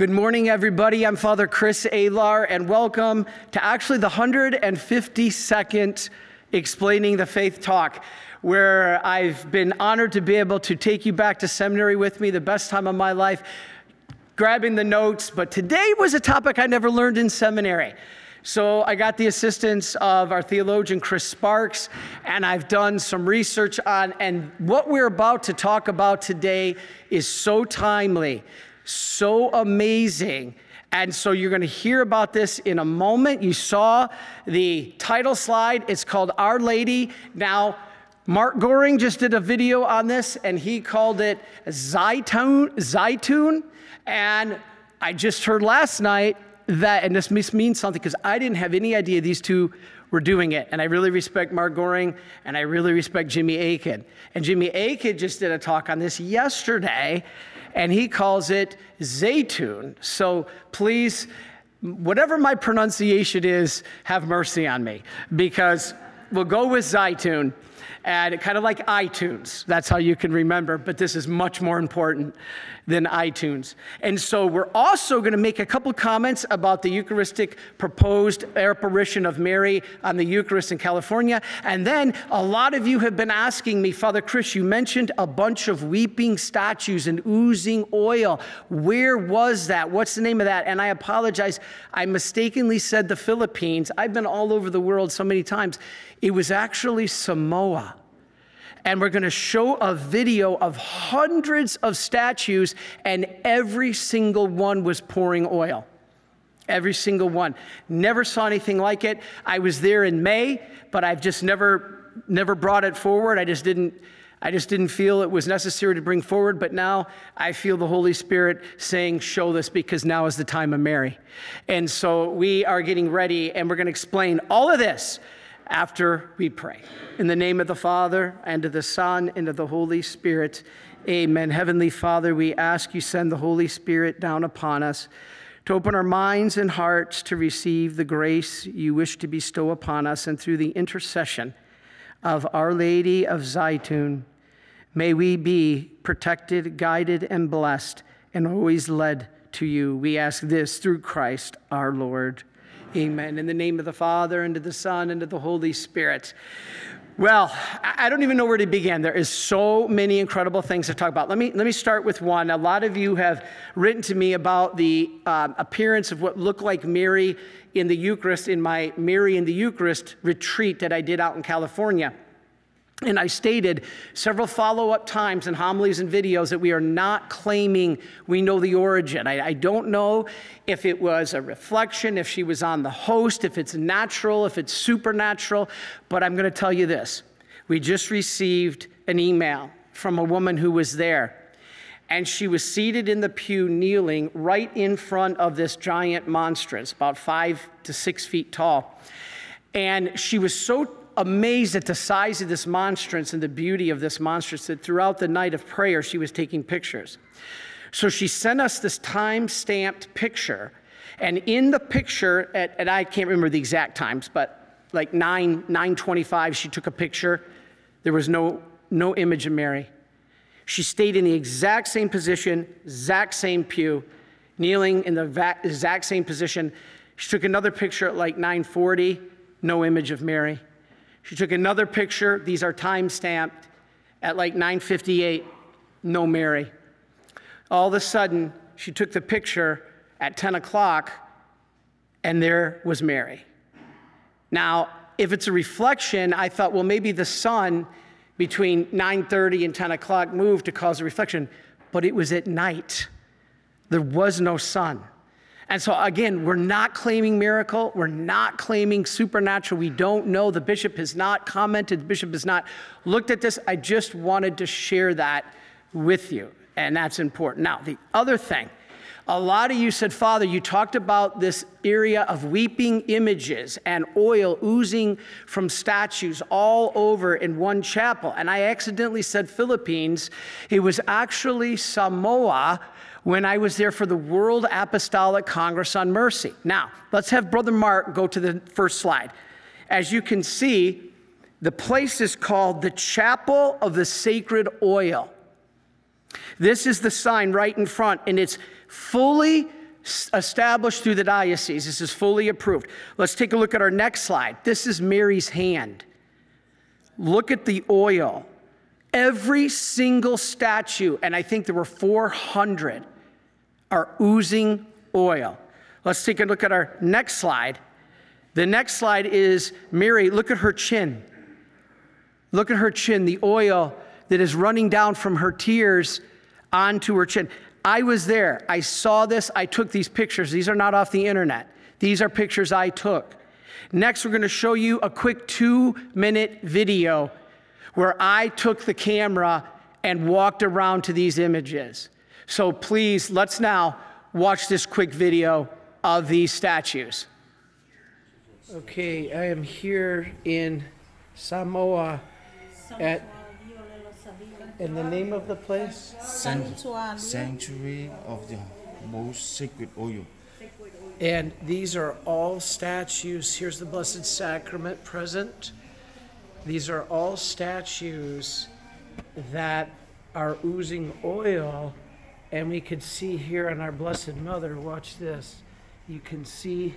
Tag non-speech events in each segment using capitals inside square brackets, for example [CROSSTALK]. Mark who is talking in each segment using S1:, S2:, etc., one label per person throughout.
S1: Good morning, everybody. I'm Father Chris Alar, and welcome to actually the 152nd Explaining the Faith talk, where I've been honored to be able to take you back to seminary with me, the best time of my life, grabbing the notes. But today was a topic I never learned in seminary. So I got the assistance of our theologian Chris Sparks, and I've done some research on, and what we're about to talk about today is so timely so amazing. And so you're going to hear about this in a moment. You saw the title slide. It's called Our Lady. Now, Mark Goring just did a video on this and he called it. Zeitoun. And I just heard last night that, and this means something because I didn't have any idea these two were doing it. And I really respect Mark Goring and I really respect Jimmy Akin. And Jimmy Akin just did a talk on this yesterday and he calls it Zeitoun. So please, whatever my pronunciation is, have mercy on me because we'll go with Zeitoun and kind of like iTunes. That's how you can remember, but this is much more important than iTunes. And so we're also going to make a couple comments about the Eucharistic proposed apparition of Mary on the Eucharist in California. And then a lot of you have been asking me, Father Chris, you mentioned a bunch of weeping statues and oozing oil. Where was that? What's the name of that? And I apologize. I mistakenly said the Philippines. I've been all over the world so many times. It was actually Samoa and we're going to show a video of hundreds of statues, and every single one was pouring oil. Every single one. Never saw anything like it. I was there in May, but I've just never, never brought it forward. I just didn't. I just didn't feel it was necessary to bring forward, but now I feel the Holy Spirit saying, Show this because now is the time of Mary. And so we are getting ready and we're going to explain all of this after we pray. In the name of the Father, and of the Son, and of the Holy Spirit, amen. Heavenly Father, we ask you send the Holy Spirit down upon us to open our minds and hearts to receive the grace you wish to bestow upon us, and through the intercession of Our Lady of Zeitoun, may we be protected, guided, and blessed, and always led to you. We ask this through Christ our Lord. Amen. In the name of the Father, and of the Son, and of the Holy Spirit. Well, I don't even know where to begin. There is so many incredible things to talk about. Let me, let me start with one. A lot of you have written to me about the uh, appearance of what looked like Mary in the Eucharist in my Mary in the Eucharist retreat that I did out in California. And I stated several follow up times in homilies and videos that we are not claiming we know the origin. I, I, don't know if it was a reflection, if she was on the host, if it's natural, if it's supernatural, but I'm going to tell you this. We just received an email from a woman who was there, and she was seated in the pew, kneeling right in front of this giant monstrance, about five to six feet tall. And she was so amazed at the size of this monstrance and the beauty of this monstrance that throughout the night of prayer, she was taking pictures. So she sent us this time stamped picture. And in the picture, at, and I can't remember the exact times, but like 9, 925, she took a picture. There was no, no image of Mary. She stayed in the exact same position, exact same pew, kneeling in the exact same position. She took another picture at like 940, no image of Mary. She took another picture. These are time stamped at like 9:58. No Mary. All of a sudden, she took the picture at 10 o'clock, and there was Mary. Now, if it's a reflection, I thought, well, maybe the sun between 9:30 and 10 o'clock moved to cause a reflection, but it was at night. There was no sun. And so, again, we're not claiming miracle. We're not claiming supernatural. We don't know. The bishop has not commented. The bishop has not looked at this. I just wanted to share that with you. And that's important. Now, the other thing, a lot of you said, Father, you talked about this area of weeping images and oil oozing from statues all over in one chapel. And I accidentally said Philippines. It was actually Samoa when I was there for the World Apostolic Congress on Mercy. Now, let's have Brother Mark go to the first slide. As you can see, the place is called the Chapel of the Sacred Oil. This is the sign right in front, and it's fully established through the diocese. This is fully approved. Let's take a look at our next slide. This is Mary's hand. Look at the oil. Every single statue, and I think there were 400, are oozing oil. Let's take a look at our next slide. The next slide is Mary. Look at her chin. Look at her chin, the oil that is running down from her tears onto her chin. I was there. I saw this. I took these pictures. These are not off the internet. These are pictures I took. Next, we're going to show you a quick two minute video where I took the camera and walked around to these images. So please, let's now watch this quick video of these statues. Okay, I am here in Samoa at, in the name of the place?
S2: Sanct- sanctuary of the most sacred oil.
S1: And these are all statues. Here's the Blessed Sacrament present. These are all statues that are oozing oil. And we could see here on our Blessed Mother, watch this. You can see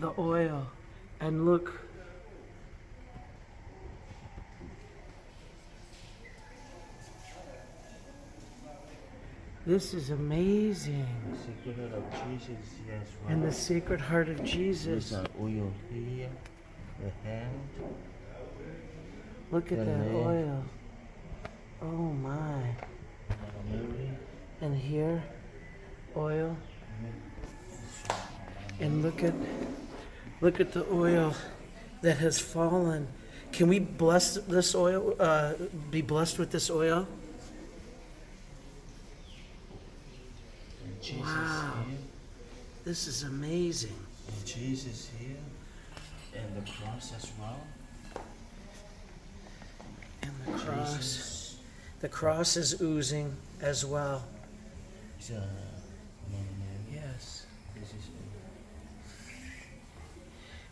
S1: the oil. And look. This is amazing.
S2: Jesus, yes,
S1: And the Sacred Heart of Jesus.
S2: Oil here, the hand.
S1: Look at
S2: the
S1: that oil. Oh my.
S2: Mary.
S1: And here, oil. And look at look at the oil that has fallen. Can we bless this oil? Uh, be blessed with this oil?
S2: Jesus
S1: Wow.
S2: here,
S1: This is amazing.
S2: and Jesus here, and the cross as well.
S1: And the cross.
S2: Jesus
S1: The cross is oozing as well.
S2: Uh, is a monument.
S1: Yes.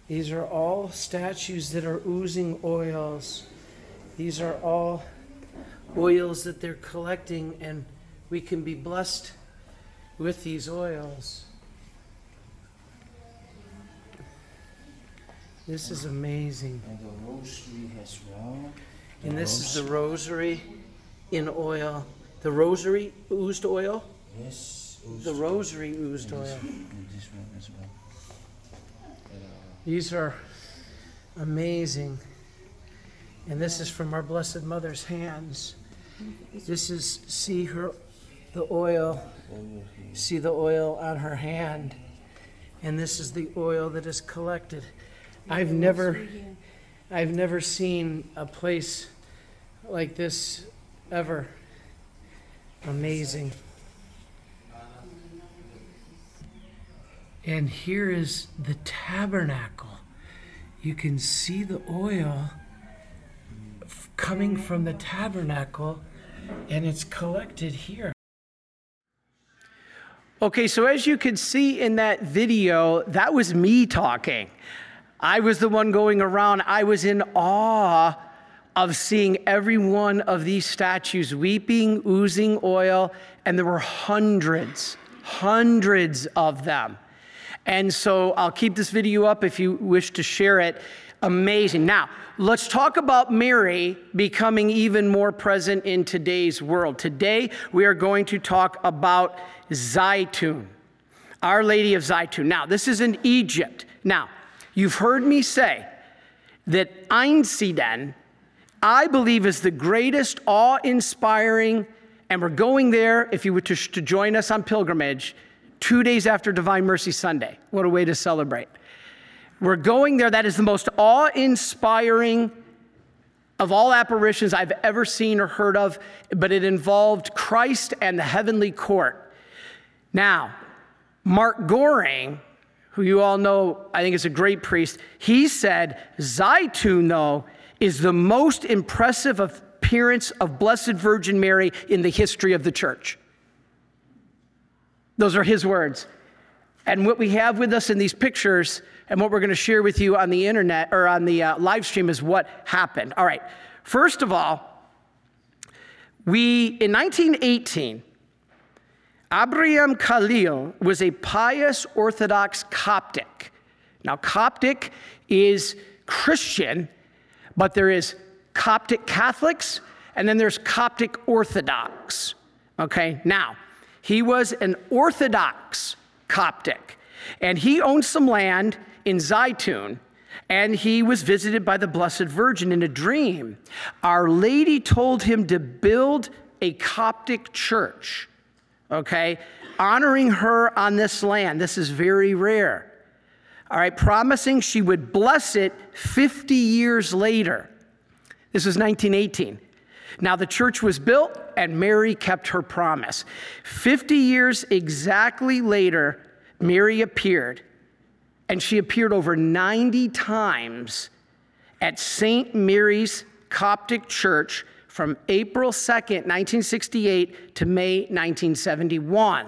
S1: These are all statues that are oozing oils. These are all oils that they're collecting, and we can be blessed with these oils. This is amazing.
S2: and the rosary as well.
S1: And this is the rosary in oil. The rosary oozed oil?
S2: Yes.
S1: The rosary oozed
S2: and this,
S1: oil.
S2: and this one as well. And,
S1: These are amazing. And this is from our Blessed Mother's hands. This is, see her, the oil,
S2: oil here.
S1: see the oil on her hand. And this is the oil that is collected. I've never, I've never seen a place like this ever. Amazing. And here is the tabernacle. You can see the oil f- coming from the tabernacle, and it's collected here. Okay, so as you can see in that video, that was me talking. I was the one going around. I was in awe of seeing every one of these statues weeping, oozing oil, and there were hundreds, hundreds of them. And so I'll keep this video up if you wish to share it. Amazing. Now, let's talk about Mary becoming even more present in today's world. Today, we are going to talk about Zeitoun, Our Lady of Zeitoun. Now, this is in Egypt. Now, you've heard me say that Einsiedeln, I believe, is the greatest awe inspiring, and we're going there, if you were to, to join us on pilgrimage, two days after Divine Mercy Sunday. What a way to celebrate. We're going there. That is the most awe inspiring of all apparitions I've ever seen or heard of, but it involved Christ and the heavenly court. Now, Mark Goring, who you all know, I think is a great priest, he said Zeitoun, though, is the most impressive appearance of Blessed Virgin Mary in the history of the church. Those are his words. And what we have with us in these pictures and what we're going to share with you on the internet or on the uh, live stream is what happened. All right. First of all, we, in 1918, Abraham Khalil was a pious Orthodox Coptic. Now, Coptic is Christian, but there is Coptic Catholics and then there's Coptic Orthodox. Okay, now, he was an Orthodox Coptic, and he owned some land in Zeitoun, and he was visited by the Blessed Virgin in a dream. Our Lady told him to build a Coptic church, okay, honoring her on this land. This is very rare. All right, promising she would bless it 50 years later. This was 1918. Now, the church was built and Mary kept her promise. 50 years exactly later, Mary appeared, and she appeared over 90 times at St. Mary's Coptic Church from April 2nd, 1968 to May 1971.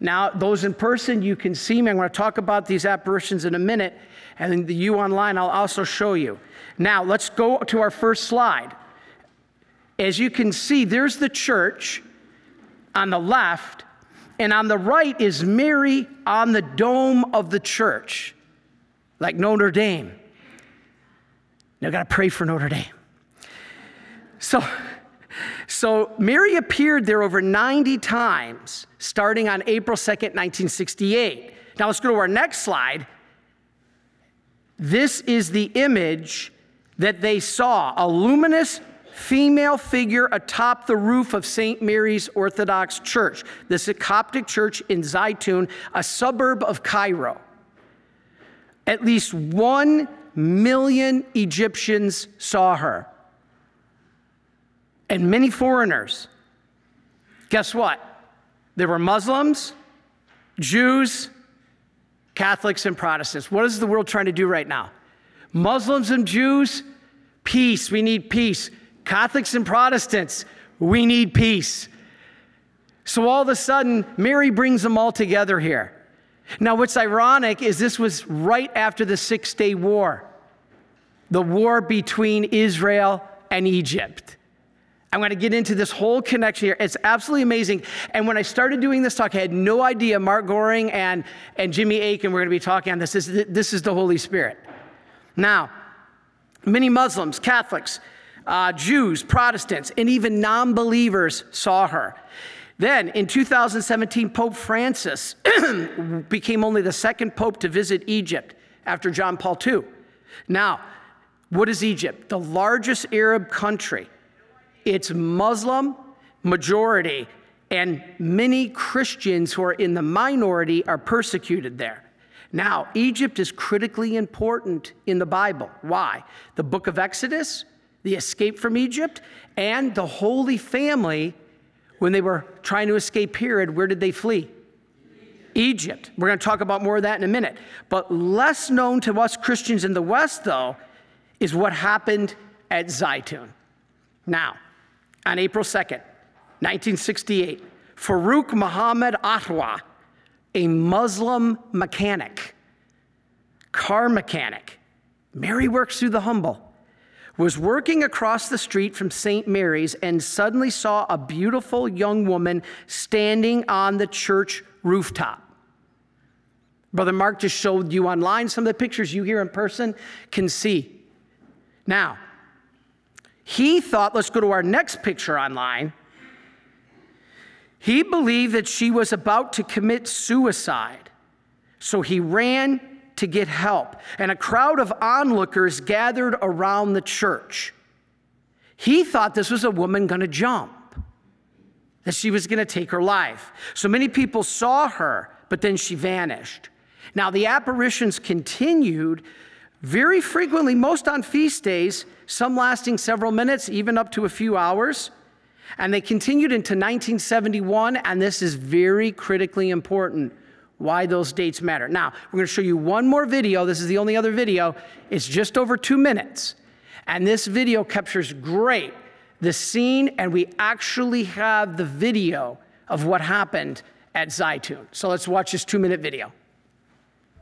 S1: Now, those in person, you can see me. I'm going to talk about these apparitions in a minute, and the you online, I'll also show you. Now, let's go to our first slide. As you can see, there's the church on the left, and on the right is Mary on the dome of the church, like Notre Dame. Now, I got to pray for Notre Dame. So, so Mary appeared there over 90 times, starting on April 2nd, 1968. Now, let's go to our next slide. This is the image that they saw a luminous female figure atop the roof of St. Mary's Orthodox Church. This is a Coptic church in Zeitoun, a suburb of Cairo. At least one million Egyptians saw her, and many foreigners. Guess what? There were Muslims, Jews, Catholics, and Protestants. What is the world trying to do right now? Muslims and Jews, peace. We need peace. Catholics and Protestants, we need peace. So all of a sudden, Mary brings them all together here. Now, what's ironic is this was right after the Six Day War, the war between Israel and Egypt. I'm going to get into this whole connection here. It's absolutely amazing. And when I started doing this talk, I had no idea Mark Goring and, and Jimmy Akin were going to be talking on this. This this is the Holy Spirit. Now, many Muslims, Catholics, uh, Jews, Protestants, and even non believers saw her. Then in 2017, Pope Francis [CLEARS THROAT] became only the second pope to visit Egypt after John Paul II. Now, what is Egypt? The largest Arab country. It's Muslim majority, and many Christians who are in the minority are persecuted there. Now, Egypt is critically important in the Bible. Why? The book of Exodus the escape from Egypt, and the Holy Family, when they were trying to escape Herod, where did they flee? Egypt. We're going to talk about more of that in a minute. But less known to us Christians in the West, though, is what happened at Zeitoun. Now, on April 2nd, 1968, Farouk Mohammed Atwa, a Muslim mechanic, car mechanic, Mary works through the humble was working across the street from St. Mary's and suddenly saw a beautiful young woman standing on the church rooftop. Brother Mark just showed you online some of the pictures you here in person can see. Now, he thought, let's go to our next picture online. He believed that she was about to commit suicide. So he ran to get help, and a crowd of onlookers gathered around the church. He thought this was a woman going to jump, that she was going to take her life. So many people saw her, but then she vanished. Now, the apparitions continued very frequently, most on feast days, some lasting several minutes, even up to a few hours. And they continued into 1971, and this is very critically important why those dates matter. Now, we're going to show you one more video. This is the only other video. It's just over two minutes. And this video captures great the scene, and we actually have the video of what happened at Zeitoun. So let's watch this two minute video.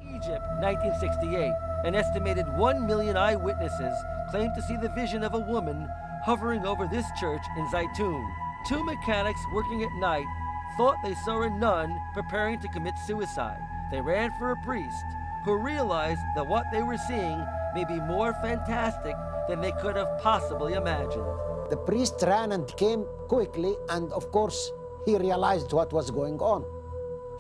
S3: Egypt, 1968. An estimated 1 million eyewitnesses claim to see the vision of a woman hovering over this church in Zeitoun. Two mechanics working at night thought they saw a nun preparing to commit suicide. They ran for a priest who realized that what they were seeing may be more fantastic than they could have possibly imagined.
S4: The priest ran and came quickly, and of course, he realized what was going on.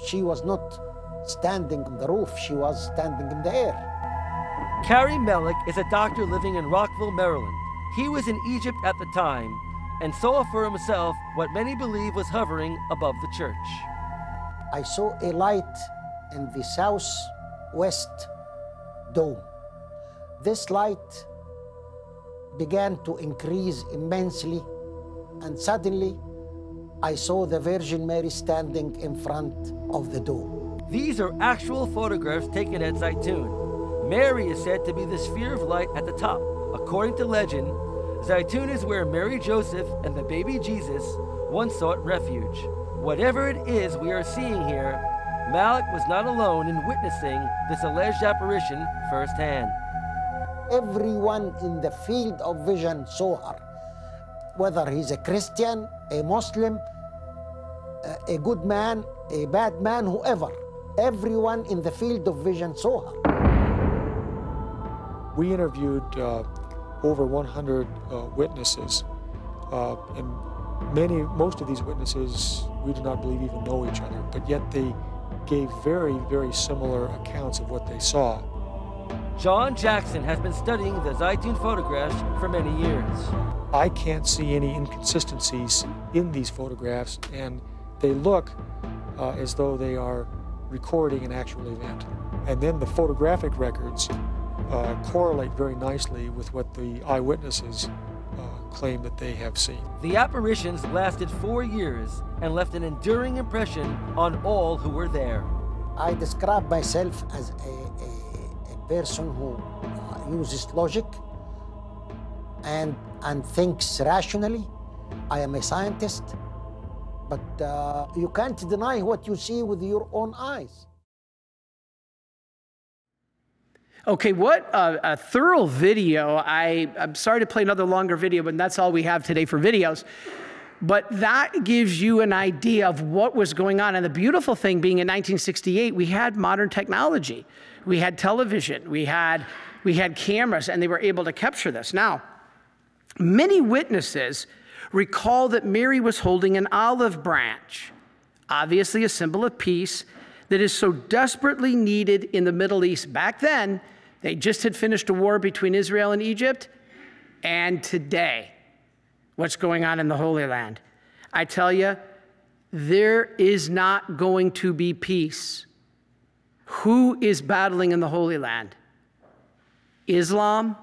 S4: She was not standing on the roof, she was standing in the air.
S3: Carrie Mellick is a doctor living in Rockville, Maryland. He was in Egypt at the time and saw for himself what many believe was hovering above the church.
S4: I saw a light in the southwest dome. This light began to increase immensely, and suddenly I saw the Virgin Mary standing in front of the dome.
S3: These are actual photographs taken at Zeitoun. Mary is said to be the sphere of light at the top. According to legend, Zeitoun is where Mary Joseph and the baby Jesus once sought refuge. Whatever it is we are seeing here, Malik was not alone in witnessing this alleged apparition firsthand.
S4: Everyone in the field of vision saw her, whether he's a Christian, a Muslim, a- a good man, a bad man, whoever. Everyone in the field of vision saw her.
S5: We interviewed uh, over 100 uh, witnesses, uh, and many, most of these witnesses, we do not believe even know each other, but yet they gave very, very similar accounts of what they saw.
S3: John Jackson has been studying the Zeitoun photographs for many years.
S5: I can't see any inconsistencies in these photographs, and they look uh, as though they are recording an actual event. And then the photographic records uh, correlate very nicely with what the eyewitnesses uh, claim that they have seen.
S3: The apparitions lasted four years and left an enduring impression on all who were there.
S4: I describe myself as a, a, a person who uh, uses logic and, and thinks rationally. I am a scientist, but uh, you can't deny what you see with your own eyes.
S1: Okay, what a, a thorough video. I, I'm sorry to play another longer video, but that's all we have today for videos. But that gives you an idea of what was going on. And the beautiful thing being in 1968, we had modern technology. We had television, we had, we had cameras, and they were able to capture this. Now, many witnesses recall that Mary was holding an olive branch, obviously a symbol of peace that is so desperately needed in the Middle East. Back then, they just had finished a war between Israel and Egypt, and today, what's going on in the Holy Land. I tell you, there is not going to be peace. Who is battling in the Holy Land? Islam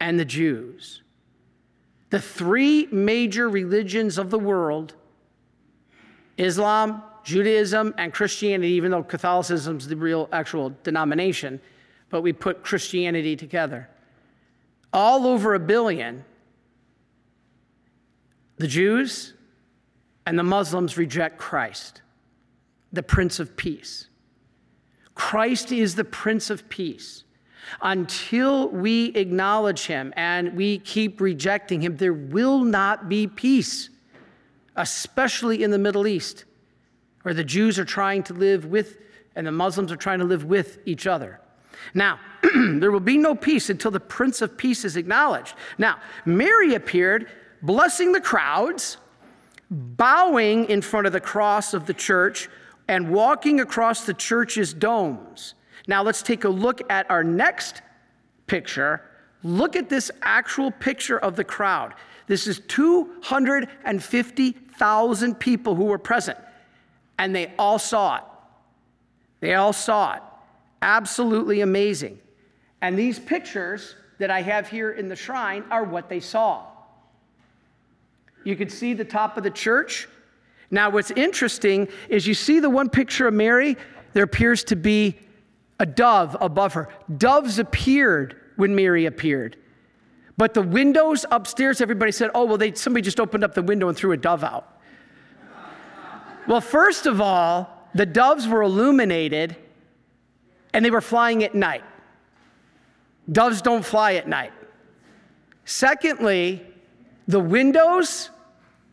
S1: and the Jews. The three major religions of the world Islam, Judaism, and Christianity, even though Catholicism is the real actual denomination, but we put Christianity together. All over a billion, the Jews and the Muslims reject Christ, the Prince of Peace. Christ is the Prince of Peace. Until we acknowledge him and we keep rejecting him, there will not be peace, especially in the Middle East, where the Jews are trying to live with and the Muslims are trying to live with each other. Now, [CLEARS THROAT] there will be no peace until the Prince of Peace is acknowledged. Now, Mary appeared blessing the crowds, bowing in front of the cross of the church, and walking across the church's domes. Now, let's take a look at our next picture. Look at this actual picture of the crowd. This is 250,000 people who were present, and they all saw it. They all saw it. Absolutely amazing. And these pictures that I have here in the shrine are what they saw. You could see the top of the church. Now, what's interesting is you see the one picture of Mary, there appears to be a dove above her. Doves appeared when Mary appeared. But the windows upstairs, everybody said, oh, well, they, somebody just opened up the window and threw a dove out. [LAUGHS] well, first of all, the doves were illuminated and they were flying at night. Doves don't fly at night. Secondly, the windows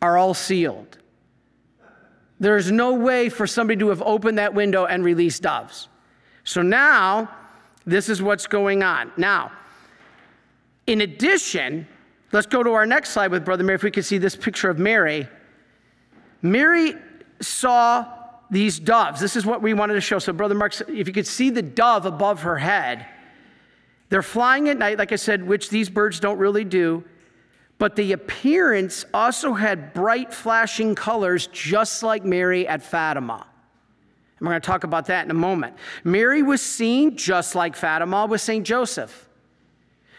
S1: are all sealed. There's no way for somebody to have opened that window and released doves. So now, this is what's going on. Now, in addition, let's go to our next slide with Brother Mary, if we could see this picture of Mary. Mary saw these doves. This is what we wanted to show. So, Brother Mark, if you could see the dove above her head, they're flying at night, like I said, which these birds don't really do. But the appearance also had bright flashing colors, just like Mary at Fatima. And we're going to talk about that in a moment. Mary was seen just like Fatima with St. Joseph.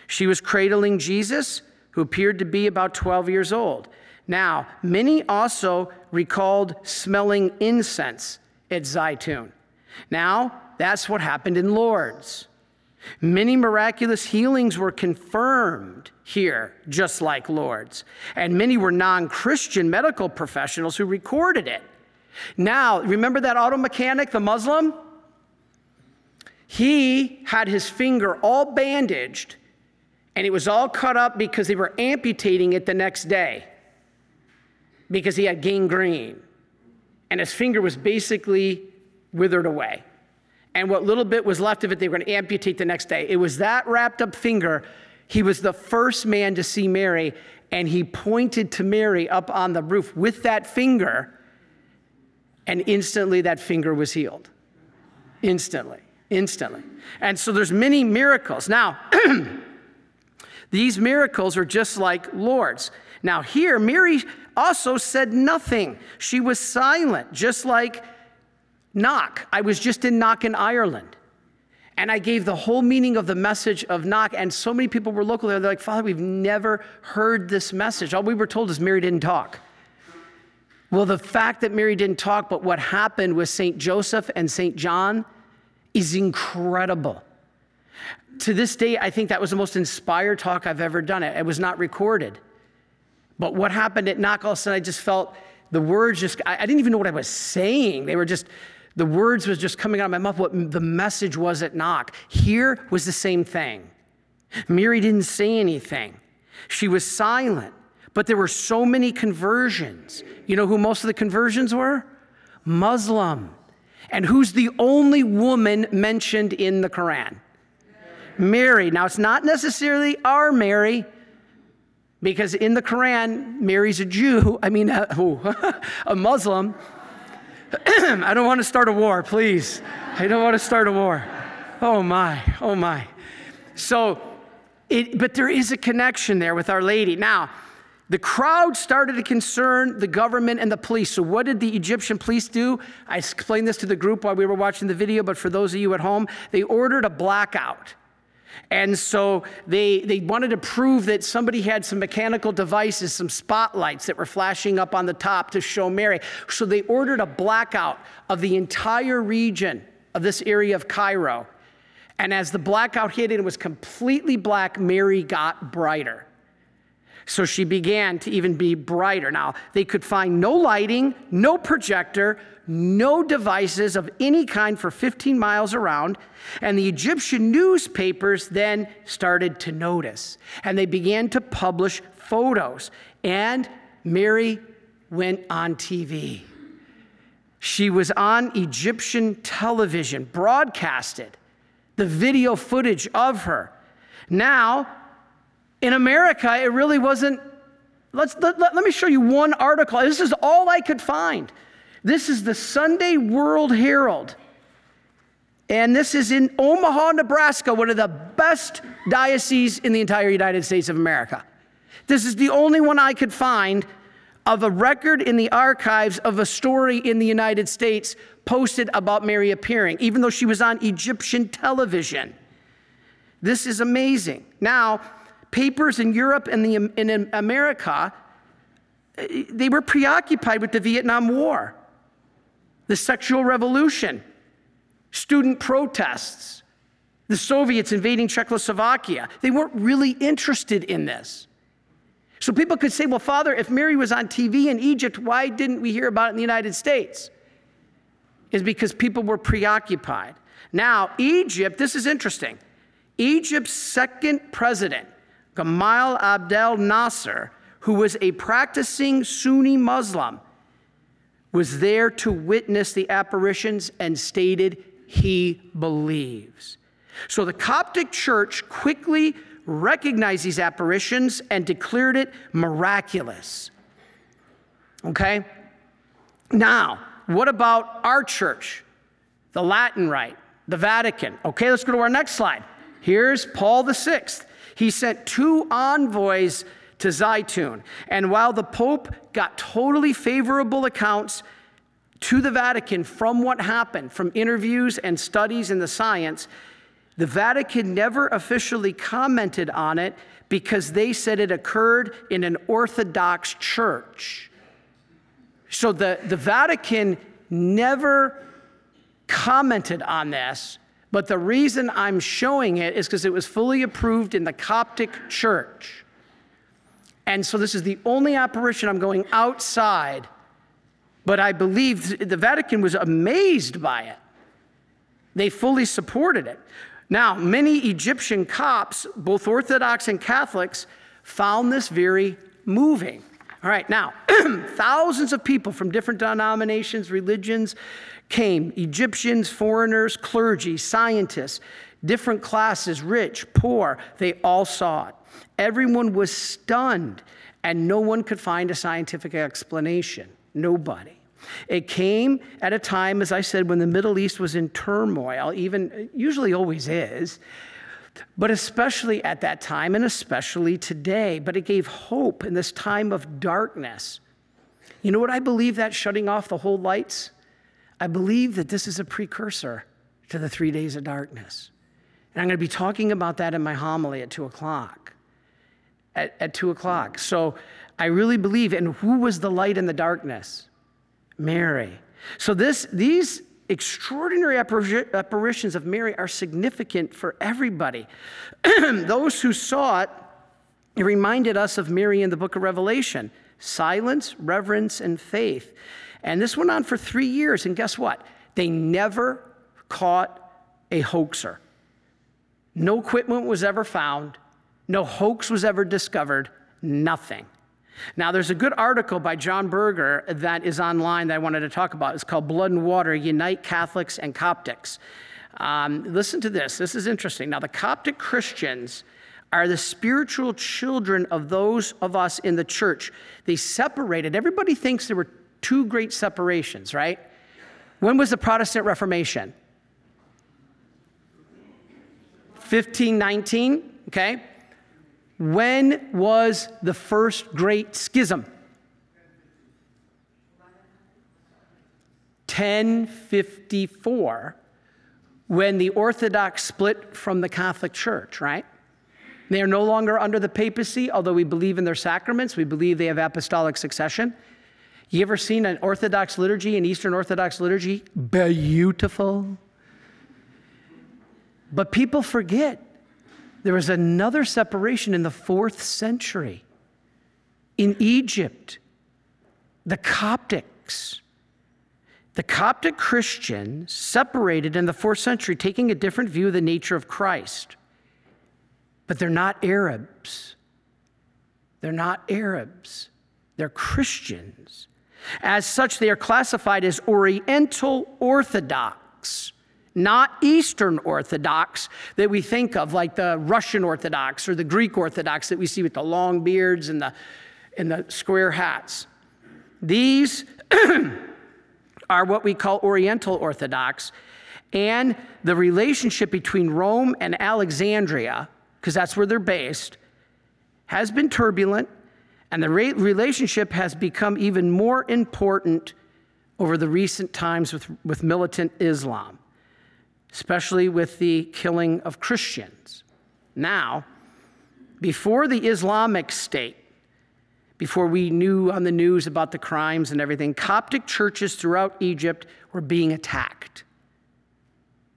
S1: She was cradling Jesus, who appeared to be about 12 years old. Now, many also recalled smelling incense at Zeitoun. Now, that's what happened in Lourdes. Many miraculous healings were confirmed here, just like Lourdes. And many were non Christian medical professionals who recorded it. Now, remember that auto mechanic, the Muslim? He had his finger all bandaged and it was all cut up because they were amputating it the next day because he had gangrene. And his finger was basically withered away. And what little bit was left of it, they were going to amputate the next day. It was that wrapped up finger. He was the first man to see Mary, and he pointed to Mary up on the roof with that finger and instantly that finger was healed. Instantly, instantly. And so there's many miracles. Now, [CLEARS THROAT] these miracles are just like Lourdes. Now, here, Mary also said nothing. She was silent, just like Knock. I was just in Knock in Ireland. And I gave the whole meaning of the message of Knock, and so many people were local there. They're like, Father, we've never heard this message. All we were told is Mary didn't talk. Well, the fact that Mary didn't talk, but what happened with St. Joseph and St. John is incredible. To this day, I think that was the most inspired talk I've ever done. It, it was not recorded. But what happened at Knock, all of a sudden, I just felt the words just, I, I didn't even know what I was saying. They were just, the words was just coming out of my mouth, what the message was at Knock. Here was the same thing. Mary didn't say anything, she was silent. But there were so many conversions. You know who most of the conversions were? Muslim. And who's the only woman mentioned in the Quran? Mary. Now, it's not necessarily our Mary, because in the Quran, Mary's a Jew, I mean, a, [LAUGHS] a Muslim. [CLEARS THROAT] I don't want to start a war, please. I don't want to start a war. Oh my, oh my. So, it, but there is a connection there with Our Lady. Now, the crowd started to concern the government and the police. So, what did the Egyptian police do? I explained this to the group while we were watching the video, but for those of you at home, they ordered a blackout. And so they, they wanted to prove that somebody had some mechanical devices, some spotlights that were flashing up on the top to show Mary. So they ordered a blackout of the entire region of this area of Cairo. And as the blackout hit and it was completely black, Mary got brighter. So she began to even be brighter. Now, they could find no lighting, no projector, no devices of any kind for 15 miles around. And the Egyptian newspapers then started to notice. And they began to publish photos. And Mary went on TV. She was on Egyptian television, broadcasted the video footage of her. Now, in America, it really wasn't. Let's, let, let, me show you one article. This is all I could find. This is the Sunday World Herald. And this is in Omaha, Nebraska, one of the best dioceses in the entire United States of America. This is the only one I could find of a record in the archives of a story in the United States posted about Mary appearing, even though she was on Egyptian television. This is amazing. Now, papers in Europe and the, in America, eh, they were preoccupied with the Vietnam War, the sexual revolution, student protests, the Soviets invading Czechoslovakia. They weren't really interested in this. So people could say, well, Father, if Mary was on TV in Egypt, why didn't we hear about it in the United States? Is because people were preoccupied. Now, Egypt, this is interesting. Egypt's second president, Gamal Abdel Nasser, who was a practicing Sunni Muslim, was there to witness the apparitions and stated he believes. So the Coptic church quickly recognized these apparitions and declared it miraculous. Okay? Now, what about our church? The Latin Rite, the Vatican. Okay, let's go to our next slide. Here's Paul VI. He sent two envoys to Zeitoun. And while the Pope got totally favorable accounts to the Vatican from what happened, from interviews and studies in the science, the Vatican never officially commented on it because they said it occurred in an Orthodox church. So the, the Vatican never commented on this, but the reason I'm showing it is because it was fully approved in the Coptic church. And so this is the only apparition I'm going outside, but I believe the Vatican was amazed by it. They fully supported it. Now, many Egyptian Copts, both Orthodox and Catholics, found this very moving. All right, now, [CLEARS THROAT] thousands of people from different denominations, religions came Egyptians, foreigners, clergy, scientists, different classes, rich, poor, they all saw it. Everyone was stunned, and no one could find a scientific explanation. Nobody. It came at a time, as I said, when the Middle East was in turmoil, even usually always is, but especially at that time and especially today. But it gave hope in this time of darkness. You know what I believe that shutting off the whole lights? I believe that this is a precursor to the three days of darkness. And I'm going to be talking about that in my homily at two o'clock at, at two o'clock. So I really believe. And who was the light in the darkness? Mary. So this, these extraordinary apparitions of Mary are significant for everybody. [CLEARS THROAT] Those who saw it, it reminded us of Mary in the book of Revelation silence, reverence, and faith. And this went on for three years. And guess what? They never caught a hoaxer. No equipment was ever found. No hoax was ever discovered, nothing. Now, there's a good article by John Berger that is online that I wanted to talk about. It's called Blood and Water Unite Catholics and Coptics. Um, listen to this, this is interesting. Now, the Coptic Christians are the spiritual children of those of us in the church. They separated, everybody thinks there were two great separations, right? When was the Protestant Reformation? 1519, okay? When was the first great schism? 1054, when the Orthodox split from the Catholic Church, right? They are no longer under the papacy, although we believe in their sacraments. We believe they have apostolic succession. You ever seen an Orthodox liturgy, an Eastern Orthodox liturgy? Beautiful. But people forget there was another separation in the fourth century in Egypt. The Coptics. The Coptic Christians separated in the fourth century, taking a different view of the nature of Christ. But they're not Arabs. They're not Arabs. They're Christians. As such, they are classified as Oriental Orthodox not Eastern Orthodox that we think of, like the Russian Orthodox or the Greek Orthodox that we see with the long beards and the, and the square hats. These [CLEARS THROAT] are what we call Oriental Orthodox. And the relationship between Rome and Alexandria, because that's where they're based, has been turbulent, and the relationship has become even more important over the recent times with, with militant Islam especially with the killing of Christians. Now, before the Islamic State, before we knew on the news about the crimes and everything, Coptic churches throughout Egypt were being attacked.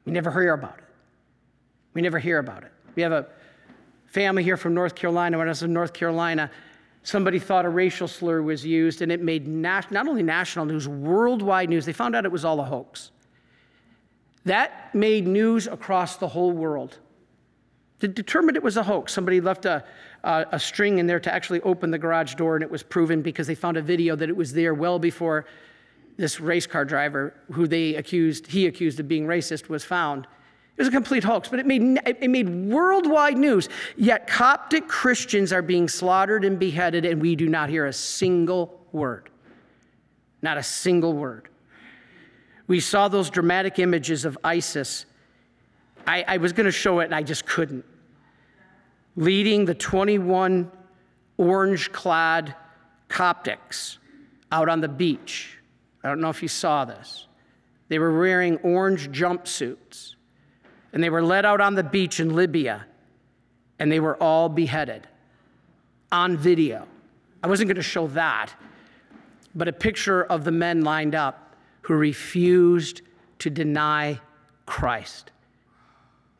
S1: We never hear about it. We never hear about it. We have a family here from North Carolina. When I was in North Carolina, somebody thought a racial slur was used, and it made not only national news, worldwide news. They found out it was all a hoax. That made news across the whole world. To determine it was a hoax, somebody left a, a, a, string in there to actually open the garage door, and it was proven because they found a video that it was there well before this race car driver who they accused, he accused of being racist, was found. It was a complete hoax, but it made, it made worldwide news. Yet Coptic Christians are being slaughtered and beheaded, and we do not hear a single word. Not a single word. We saw those dramatic images of ISIS. I, I was going to show it, and I just couldn't. Leading the 21 orange clad Coptics out on the beach. I don't know if you saw this. They were wearing orange jumpsuits, and they were led out on the beach in Libya, and they were all beheaded on video. I wasn't going to show that, but a picture of the men lined up who refused to deny Christ.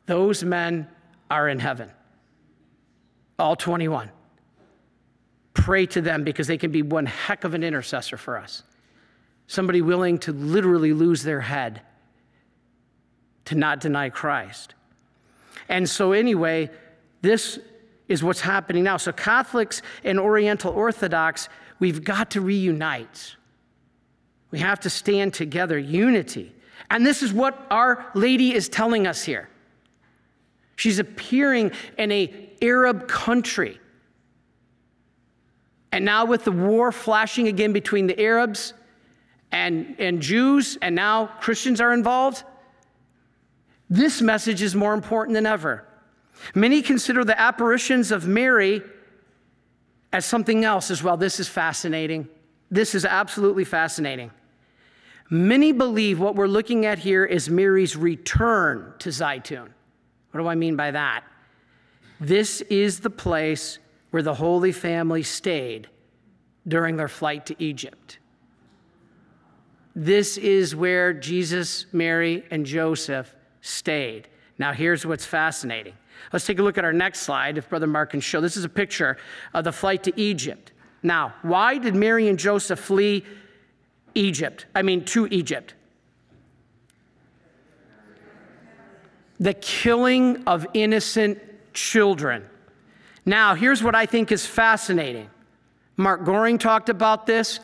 S1: Those men are in heaven, all 21 pray to them because they can be one heck of an intercessor for us. Somebody willing to literally lose their head to not deny Christ. And so, anyway, this is what's happening now. So, Catholics and Oriental Orthodox, we've got to reunite. We have to stand together, unity. And this is what Our Lady is telling us here. She's appearing in a Arab country and now, with the war flashing again between the Arabs and, and Jews, and now Christians are involved, this message is more important than ever. Many consider the apparitions of Mary as something else as well. This is fascinating. This is absolutely fascinating. Many believe what we're looking at here is Mary's return to Zeitoun. What do I mean by that? This is the place where the Holy Family stayed during their flight to Egypt. This is where Jesus, Mary, and Joseph stayed. Now, here's what's fascinating. Let's take a look at our next slide, if Brother Mark can show. This is a picture of the flight to Egypt. Now, why did Mary and Joseph flee Egypt? I mean, to Egypt. The killing of innocent children. Now, here's what I think is fascinating. Mark Goring talked about this.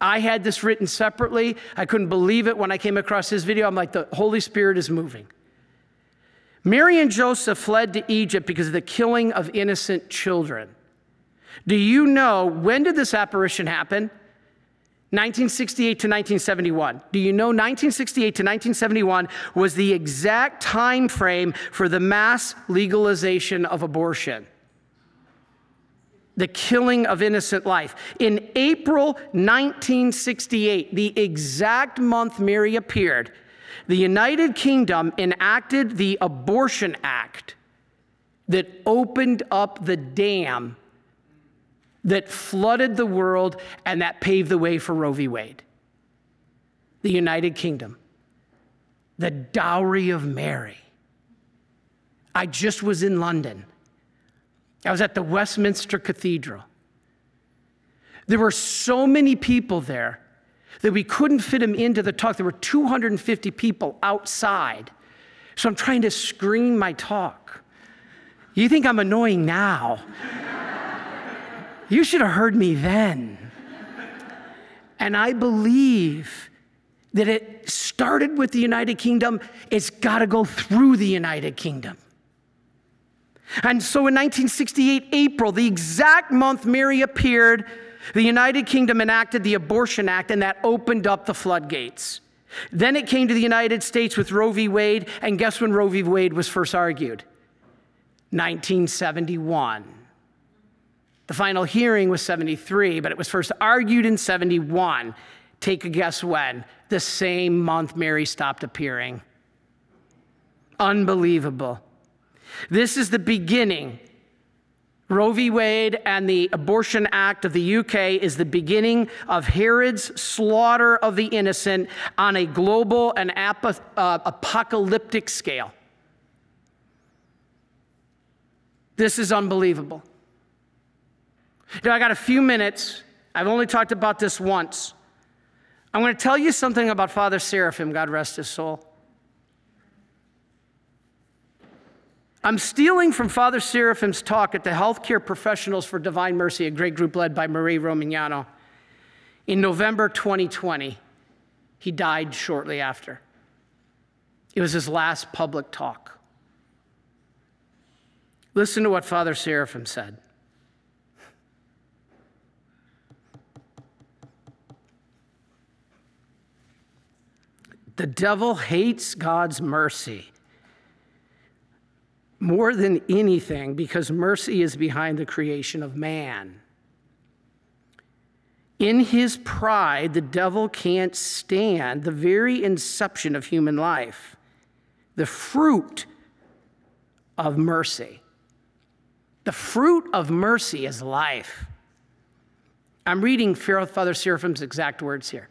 S1: I had this written separately. I couldn't believe it when I came across his video. I'm like, the Holy Spirit is moving. Mary and Joseph fled to Egypt because of the killing of innocent children. Do you know when did this apparition happen? 1968 to 1971. Do you know 1968 to 1971 was the exact time frame for the mass legalization of abortion? the killing of innocent life. In April 1968, the exact month Mary appeared, the United Kingdom enacted the Abortion Act that opened up the dam that flooded the world and that paved the way for Roe v. Wade. The United Kingdom, the dowry of Mary. I just was in London I was at the Westminster Cathedral. There were so many people there that we couldn't fit them into the talk. There were 250 people outside. So I'm trying to screen my talk. You think I'm annoying now? You should have heard me then. And I believe that it started with the United Kingdom, it's got to go through the United Kingdom. And so in 1968, April, the exact month Mary appeared, the United Kingdom enacted the Abortion Act, and that opened up the floodgates. Then it came to the United States with Roe v. Wade, and guess when Roe v. Wade was first argued? 1971. The final hearing was 73, but it was first argued in 71. Take a guess when? The same month Mary stopped appearing. Unbelievable. This is the beginning. Roe v. Wade and the Abortion Act of the UK is the beginning of Herod's slaughter of the innocent on a global and apoth- uh, apocalyptic scale. This is unbelievable. Now, I got a few minutes. I've only talked about this once. I'm going to tell you something about Father Seraphim, God rest his soul. I'm stealing from Father Seraphim's talk at the Healthcare Professionals for Divine Mercy, a great group led by Marie Romagnano, in November 2020. He died shortly after. It was his last public talk. Listen to what Father Seraphim said. The devil hates God's mercy more than anything because mercy is behind the creation of man. In his pride, the devil can't stand the very inception of human life, the fruit of mercy. The fruit of mercy is life. I'm reading Father Seraphim's exact words here.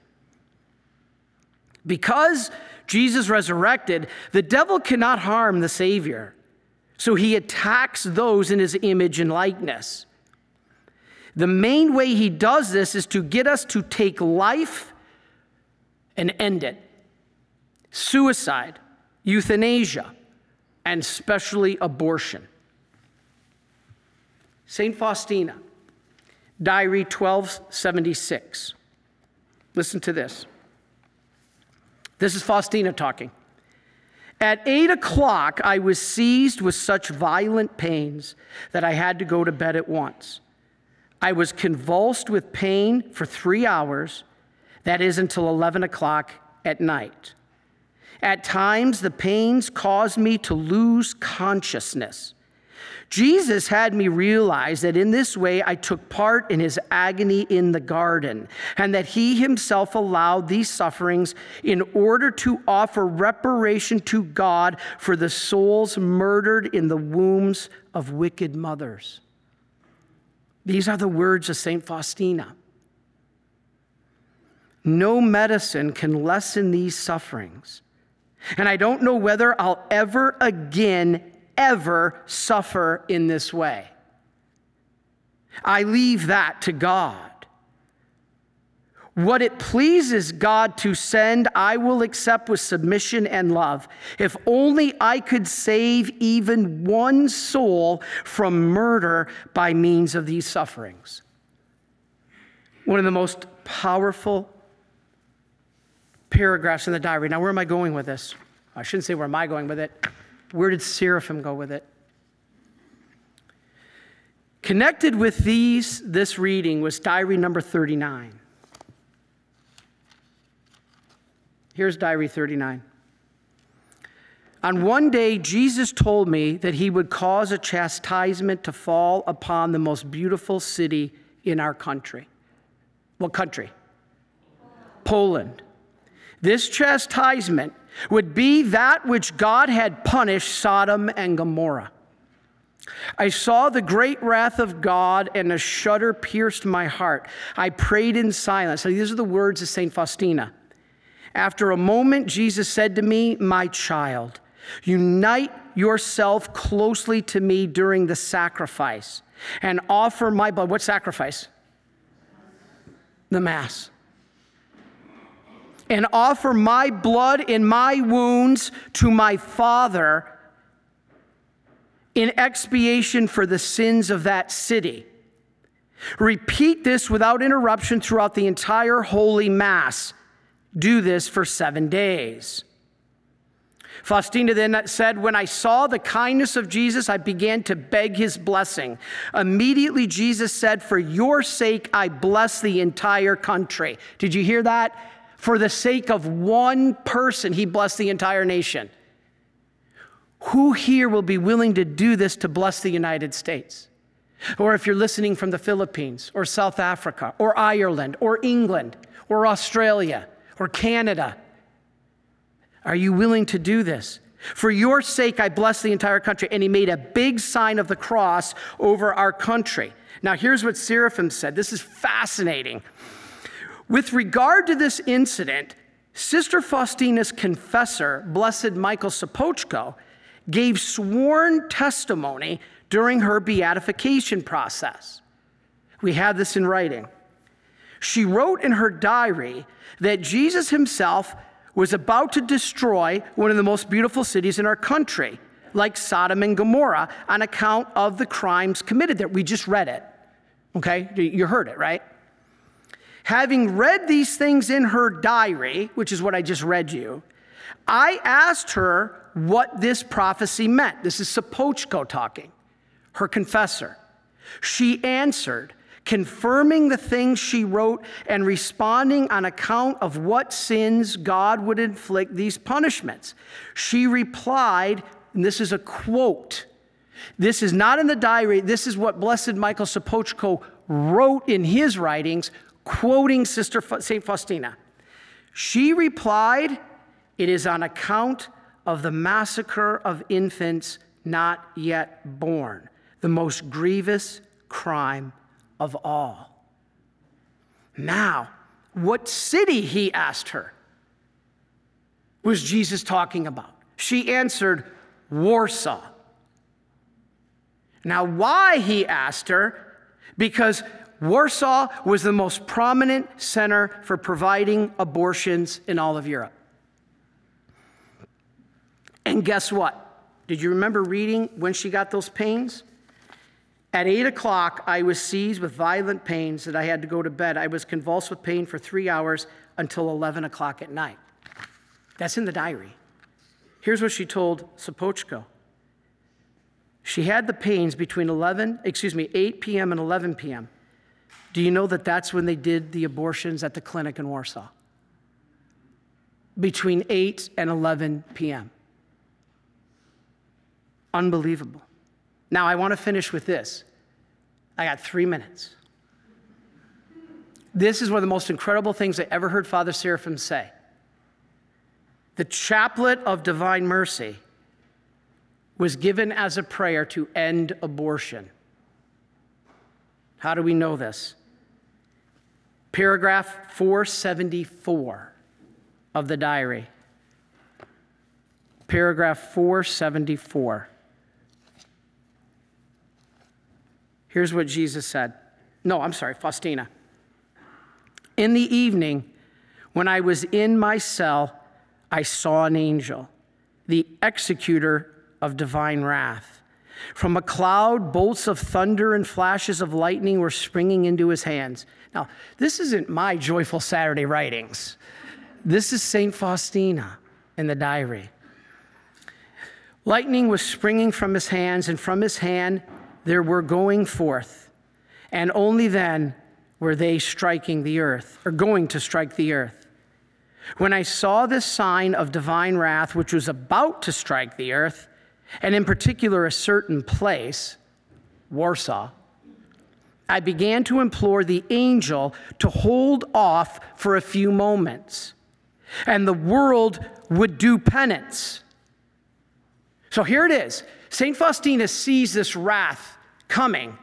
S1: Because Jesus resurrected, the devil cannot harm the Savior. So he attacks those in his image and likeness. The main way he does this is to get us to take life and end it. Suicide, euthanasia, and especially abortion. St. Faustina, Diary 1276. Listen to this. This is Faustina talking. At eight o'clock, I was seized with such violent pains that I had to go to bed at once. I was convulsed with pain for three hours, that is until 11 o'clock at night. At times, the pains caused me to lose consciousness. Jesus had me realize that in this way I took part in his agony in the garden, and that he himself allowed these sufferings in order to offer reparation to God for the souls murdered in the wombs of wicked mothers. These are the words of St. Faustina. No medicine can lessen these sufferings. And I don't know whether I'll ever again ever suffer in this way. I leave that to God. What it pleases God to send, I will accept with submission and love. If only I could save even one soul from murder by means of these sufferings. One of the most powerful paragraphs in the diary. Now, where am I going with this? I shouldn't say where am I going with it. Where did Seraphim go with it? Connected with these, this reading was diary number 39. Here's diary 39. On one day, Jesus told me that he would cause a chastisement to fall upon the most beautiful city in our country. What country? Poland. This chastisement would be that which God had punished Sodom and Gomorrah. I saw the great wrath of God, and a shudder pierced my heart. I prayed in silence. These are the words of St. Faustina. After a moment, Jesus said to me, My child, unite yourself closely to me during the sacrifice and offer my blood. What sacrifice? The Mass and offer my blood and my wounds to my Father in expiation for the sins of that city. Repeat this without interruption throughout the entire Holy Mass. Do this for seven days. Faustina then said, When I saw the kindness of Jesus, I began to beg his blessing. Immediately, Jesus said, For your sake, I bless the entire country. Did you hear that? For the sake of one person, he blessed the entire nation. Who here will be willing to do this to bless the United States? Or if you're listening from the Philippines, or South Africa, or Ireland, or England, or Australia, or Canada, are you willing to do this? For your sake, I bless the entire country. And he made a big sign of the cross over our country. Now, here's what Seraphim said. This is fascinating. With regard to this incident, Sister Faustina's confessor, Blessed Michael Sopoćko, gave sworn testimony during her beatification process. We have this in writing. She wrote in her diary that Jesus himself was about to destroy one of the most beautiful cities in our country, like Sodom and Gomorrah, on account of the crimes committed there. We just read it. Okay? You heard it, right? Having read these things in her diary, which is what I just read you, I asked her what this prophecy meant. This is Sopoćko talking, her confessor. She answered, confirming the things she wrote and responding on account of what sins God would inflict these punishments. She replied, and this is a quote. This is not in the diary. This is what Blessed Michael Sopoćko wrote in his writings, quoting Sister St. Faustina. She replied, It is on account of the massacre of infants not yet born, the most grievous crime of all. Now, what city, he asked her, was Jesus talking about? She answered, Warsaw. Now, why, he asked her, because Warsaw was the most prominent center for providing abortions in all of Europe. And guess what? Did you remember reading when she got those pains? At eight o'clock, I was seized with violent pains that I had to go to bed. I was convulsed with pain for three hours until 11 o'clock at night. That's in the diary. Here's what she told Sopoćko. She had the pains between 11, excuse me, 8 p.m. and 11 p.m. Do you know that that's when they did the abortions at the clinic in Warsaw? Between 8 and 11 p.m. Unbelievable. Now, I want to finish with this. I got three minutes. This is one of the most incredible things I ever heard Father Seraphim say. The chaplet of divine mercy was given as a prayer to end abortion. How do we know this? Paragraph 474 of the diary. Paragraph 474. Here's what Jesus said. No, I'm sorry, Faustina. In the evening, when I was in my cell, I saw an angel, the executor of divine wrath. From a cloud, bolts of thunder and flashes of lightning were springing into his hands. Now, this isn't my joyful Saturday writings. This is St. Faustina in the diary. Lightning was springing from his hands, and from his hand there were going forth, and only then were they striking the earth, or going to strike the earth. When I saw this sign of divine wrath, which was about to strike the earth, and in particular a certain place, Warsaw, I began to implore the angel to hold off for a few moments, and the world would do penance. So here it is St. Faustina sees this wrath coming,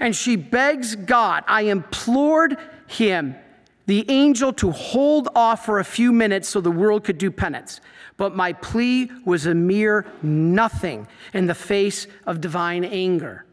S1: and she begs God, I implored him, the angel, to hold off for a few minutes so the world could do penance. But my plea was a mere nothing in the face of divine anger.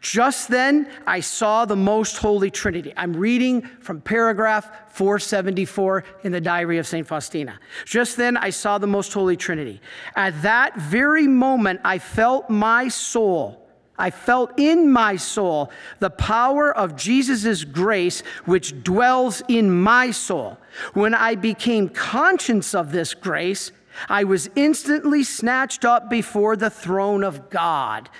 S1: Just then, I saw the most holy Trinity. I'm reading from paragraph 474 in the diary of St. Faustina. Just then, I saw the most holy Trinity. At that very moment, I felt my soul. I felt in my soul the power of Jesus' grace, which dwells in my soul. When I became conscious of this grace, I was instantly snatched up before the throne of God.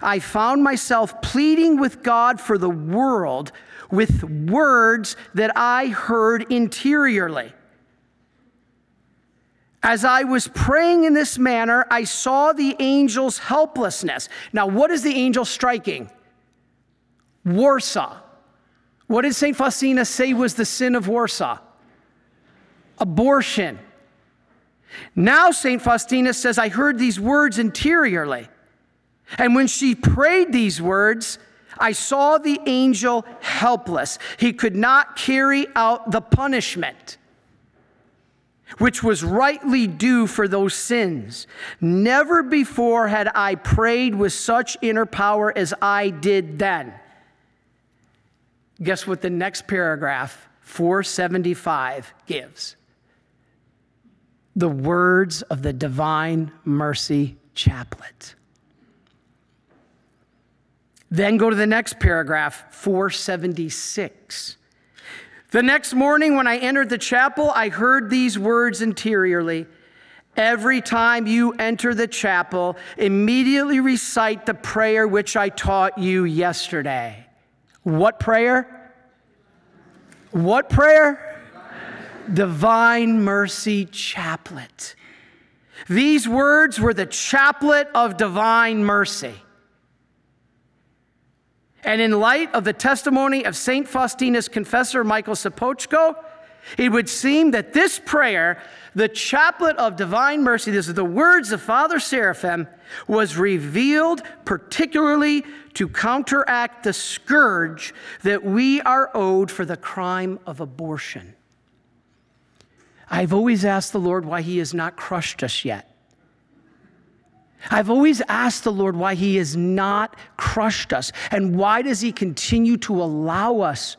S1: I found myself pleading with God for the world with words that I heard interiorly. As I was praying in this manner, I saw the angel's helplessness. Now, what is the angel striking? Warsaw. What did St. Faustina say was the sin of Warsaw? Abortion. Now, St. Faustina says, I heard these words interiorly. And when she prayed these words, I saw the angel helpless. He could not carry out the punishment which was rightly due for those sins. Never before had I prayed with such inner power as I did then. Guess what the next paragraph, 475, gives? The words of the Divine Mercy Chaplet. Then go to the next paragraph, 476. The next morning, when I entered the chapel, I heard these words interiorly. Every time you enter the chapel, immediately recite the prayer which I taught you yesterday. What prayer? What prayer? Divine Mercy Chaplet. These words were the chaplet of divine mercy. And in light of the testimony of St. Faustina's confessor, Michael Sopoćko, it would seem that this prayer, the chaplet of divine mercy, this is the words of Father Seraphim, was revealed particularly to counteract the scourge that we are owed for the crime of abortion. I've always asked the Lord why He has not crushed us yet. I've always asked the Lord why He has not crushed us and why does He continue to allow us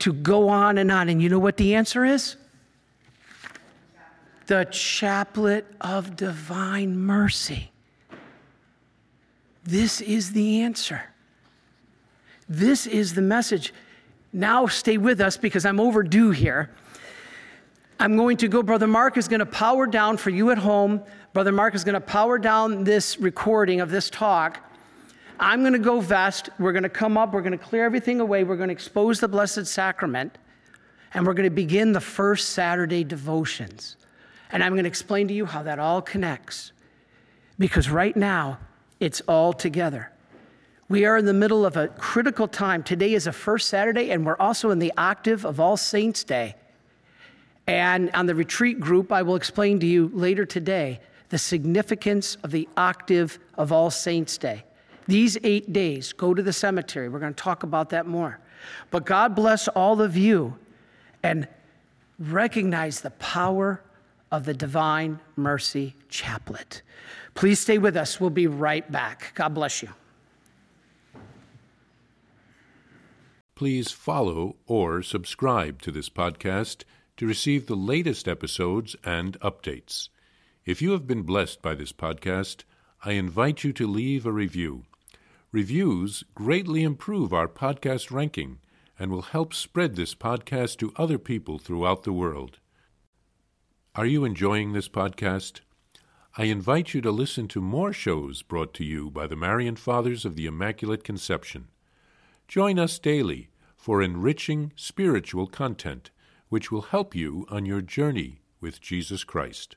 S1: to go on and on. And you know what the answer is? The chaplet of divine mercy. This is the answer. This is the message. Now stay with us because I'm overdue here. I'm going to go, Brother Mark is going to power down for you at home. Brother Mark is going to power down this recording of this talk. I'm going to go vest. We're going to come up. We're going to clear everything away. We're going to expose the Blessed Sacrament. And we're going to begin the first Saturday devotions. And I'm going to explain to you how that all connects. Because right now, it's all together. We are in the middle of a critical time. Today is a first Saturday, and we're also in the octave of All Saints' Day. And on the retreat group, I will explain to you later today the significance of the octave of All Saints' Day. These eight days, go to the cemetery. We're going to talk about that more. But God bless all of you and recognize the power of the Divine Mercy Chaplet. Please stay with us. We'll be right back. God bless you.
S6: Please follow or subscribe to this podcast to receive the latest episodes and updates. If you have been blessed by this podcast, I invite you to leave a review. Reviews greatly improve our podcast ranking and will help spread this podcast to other people throughout the world. Are you enjoying this podcast? I invite you to listen to more shows brought to you by the Marian Fathers of the Immaculate Conception. Join us daily for enriching spiritual content which will help you on your journey with Jesus Christ.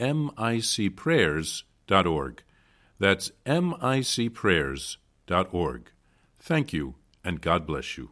S6: micprayers.org. That's micprayers.org. Thank you, and God bless you.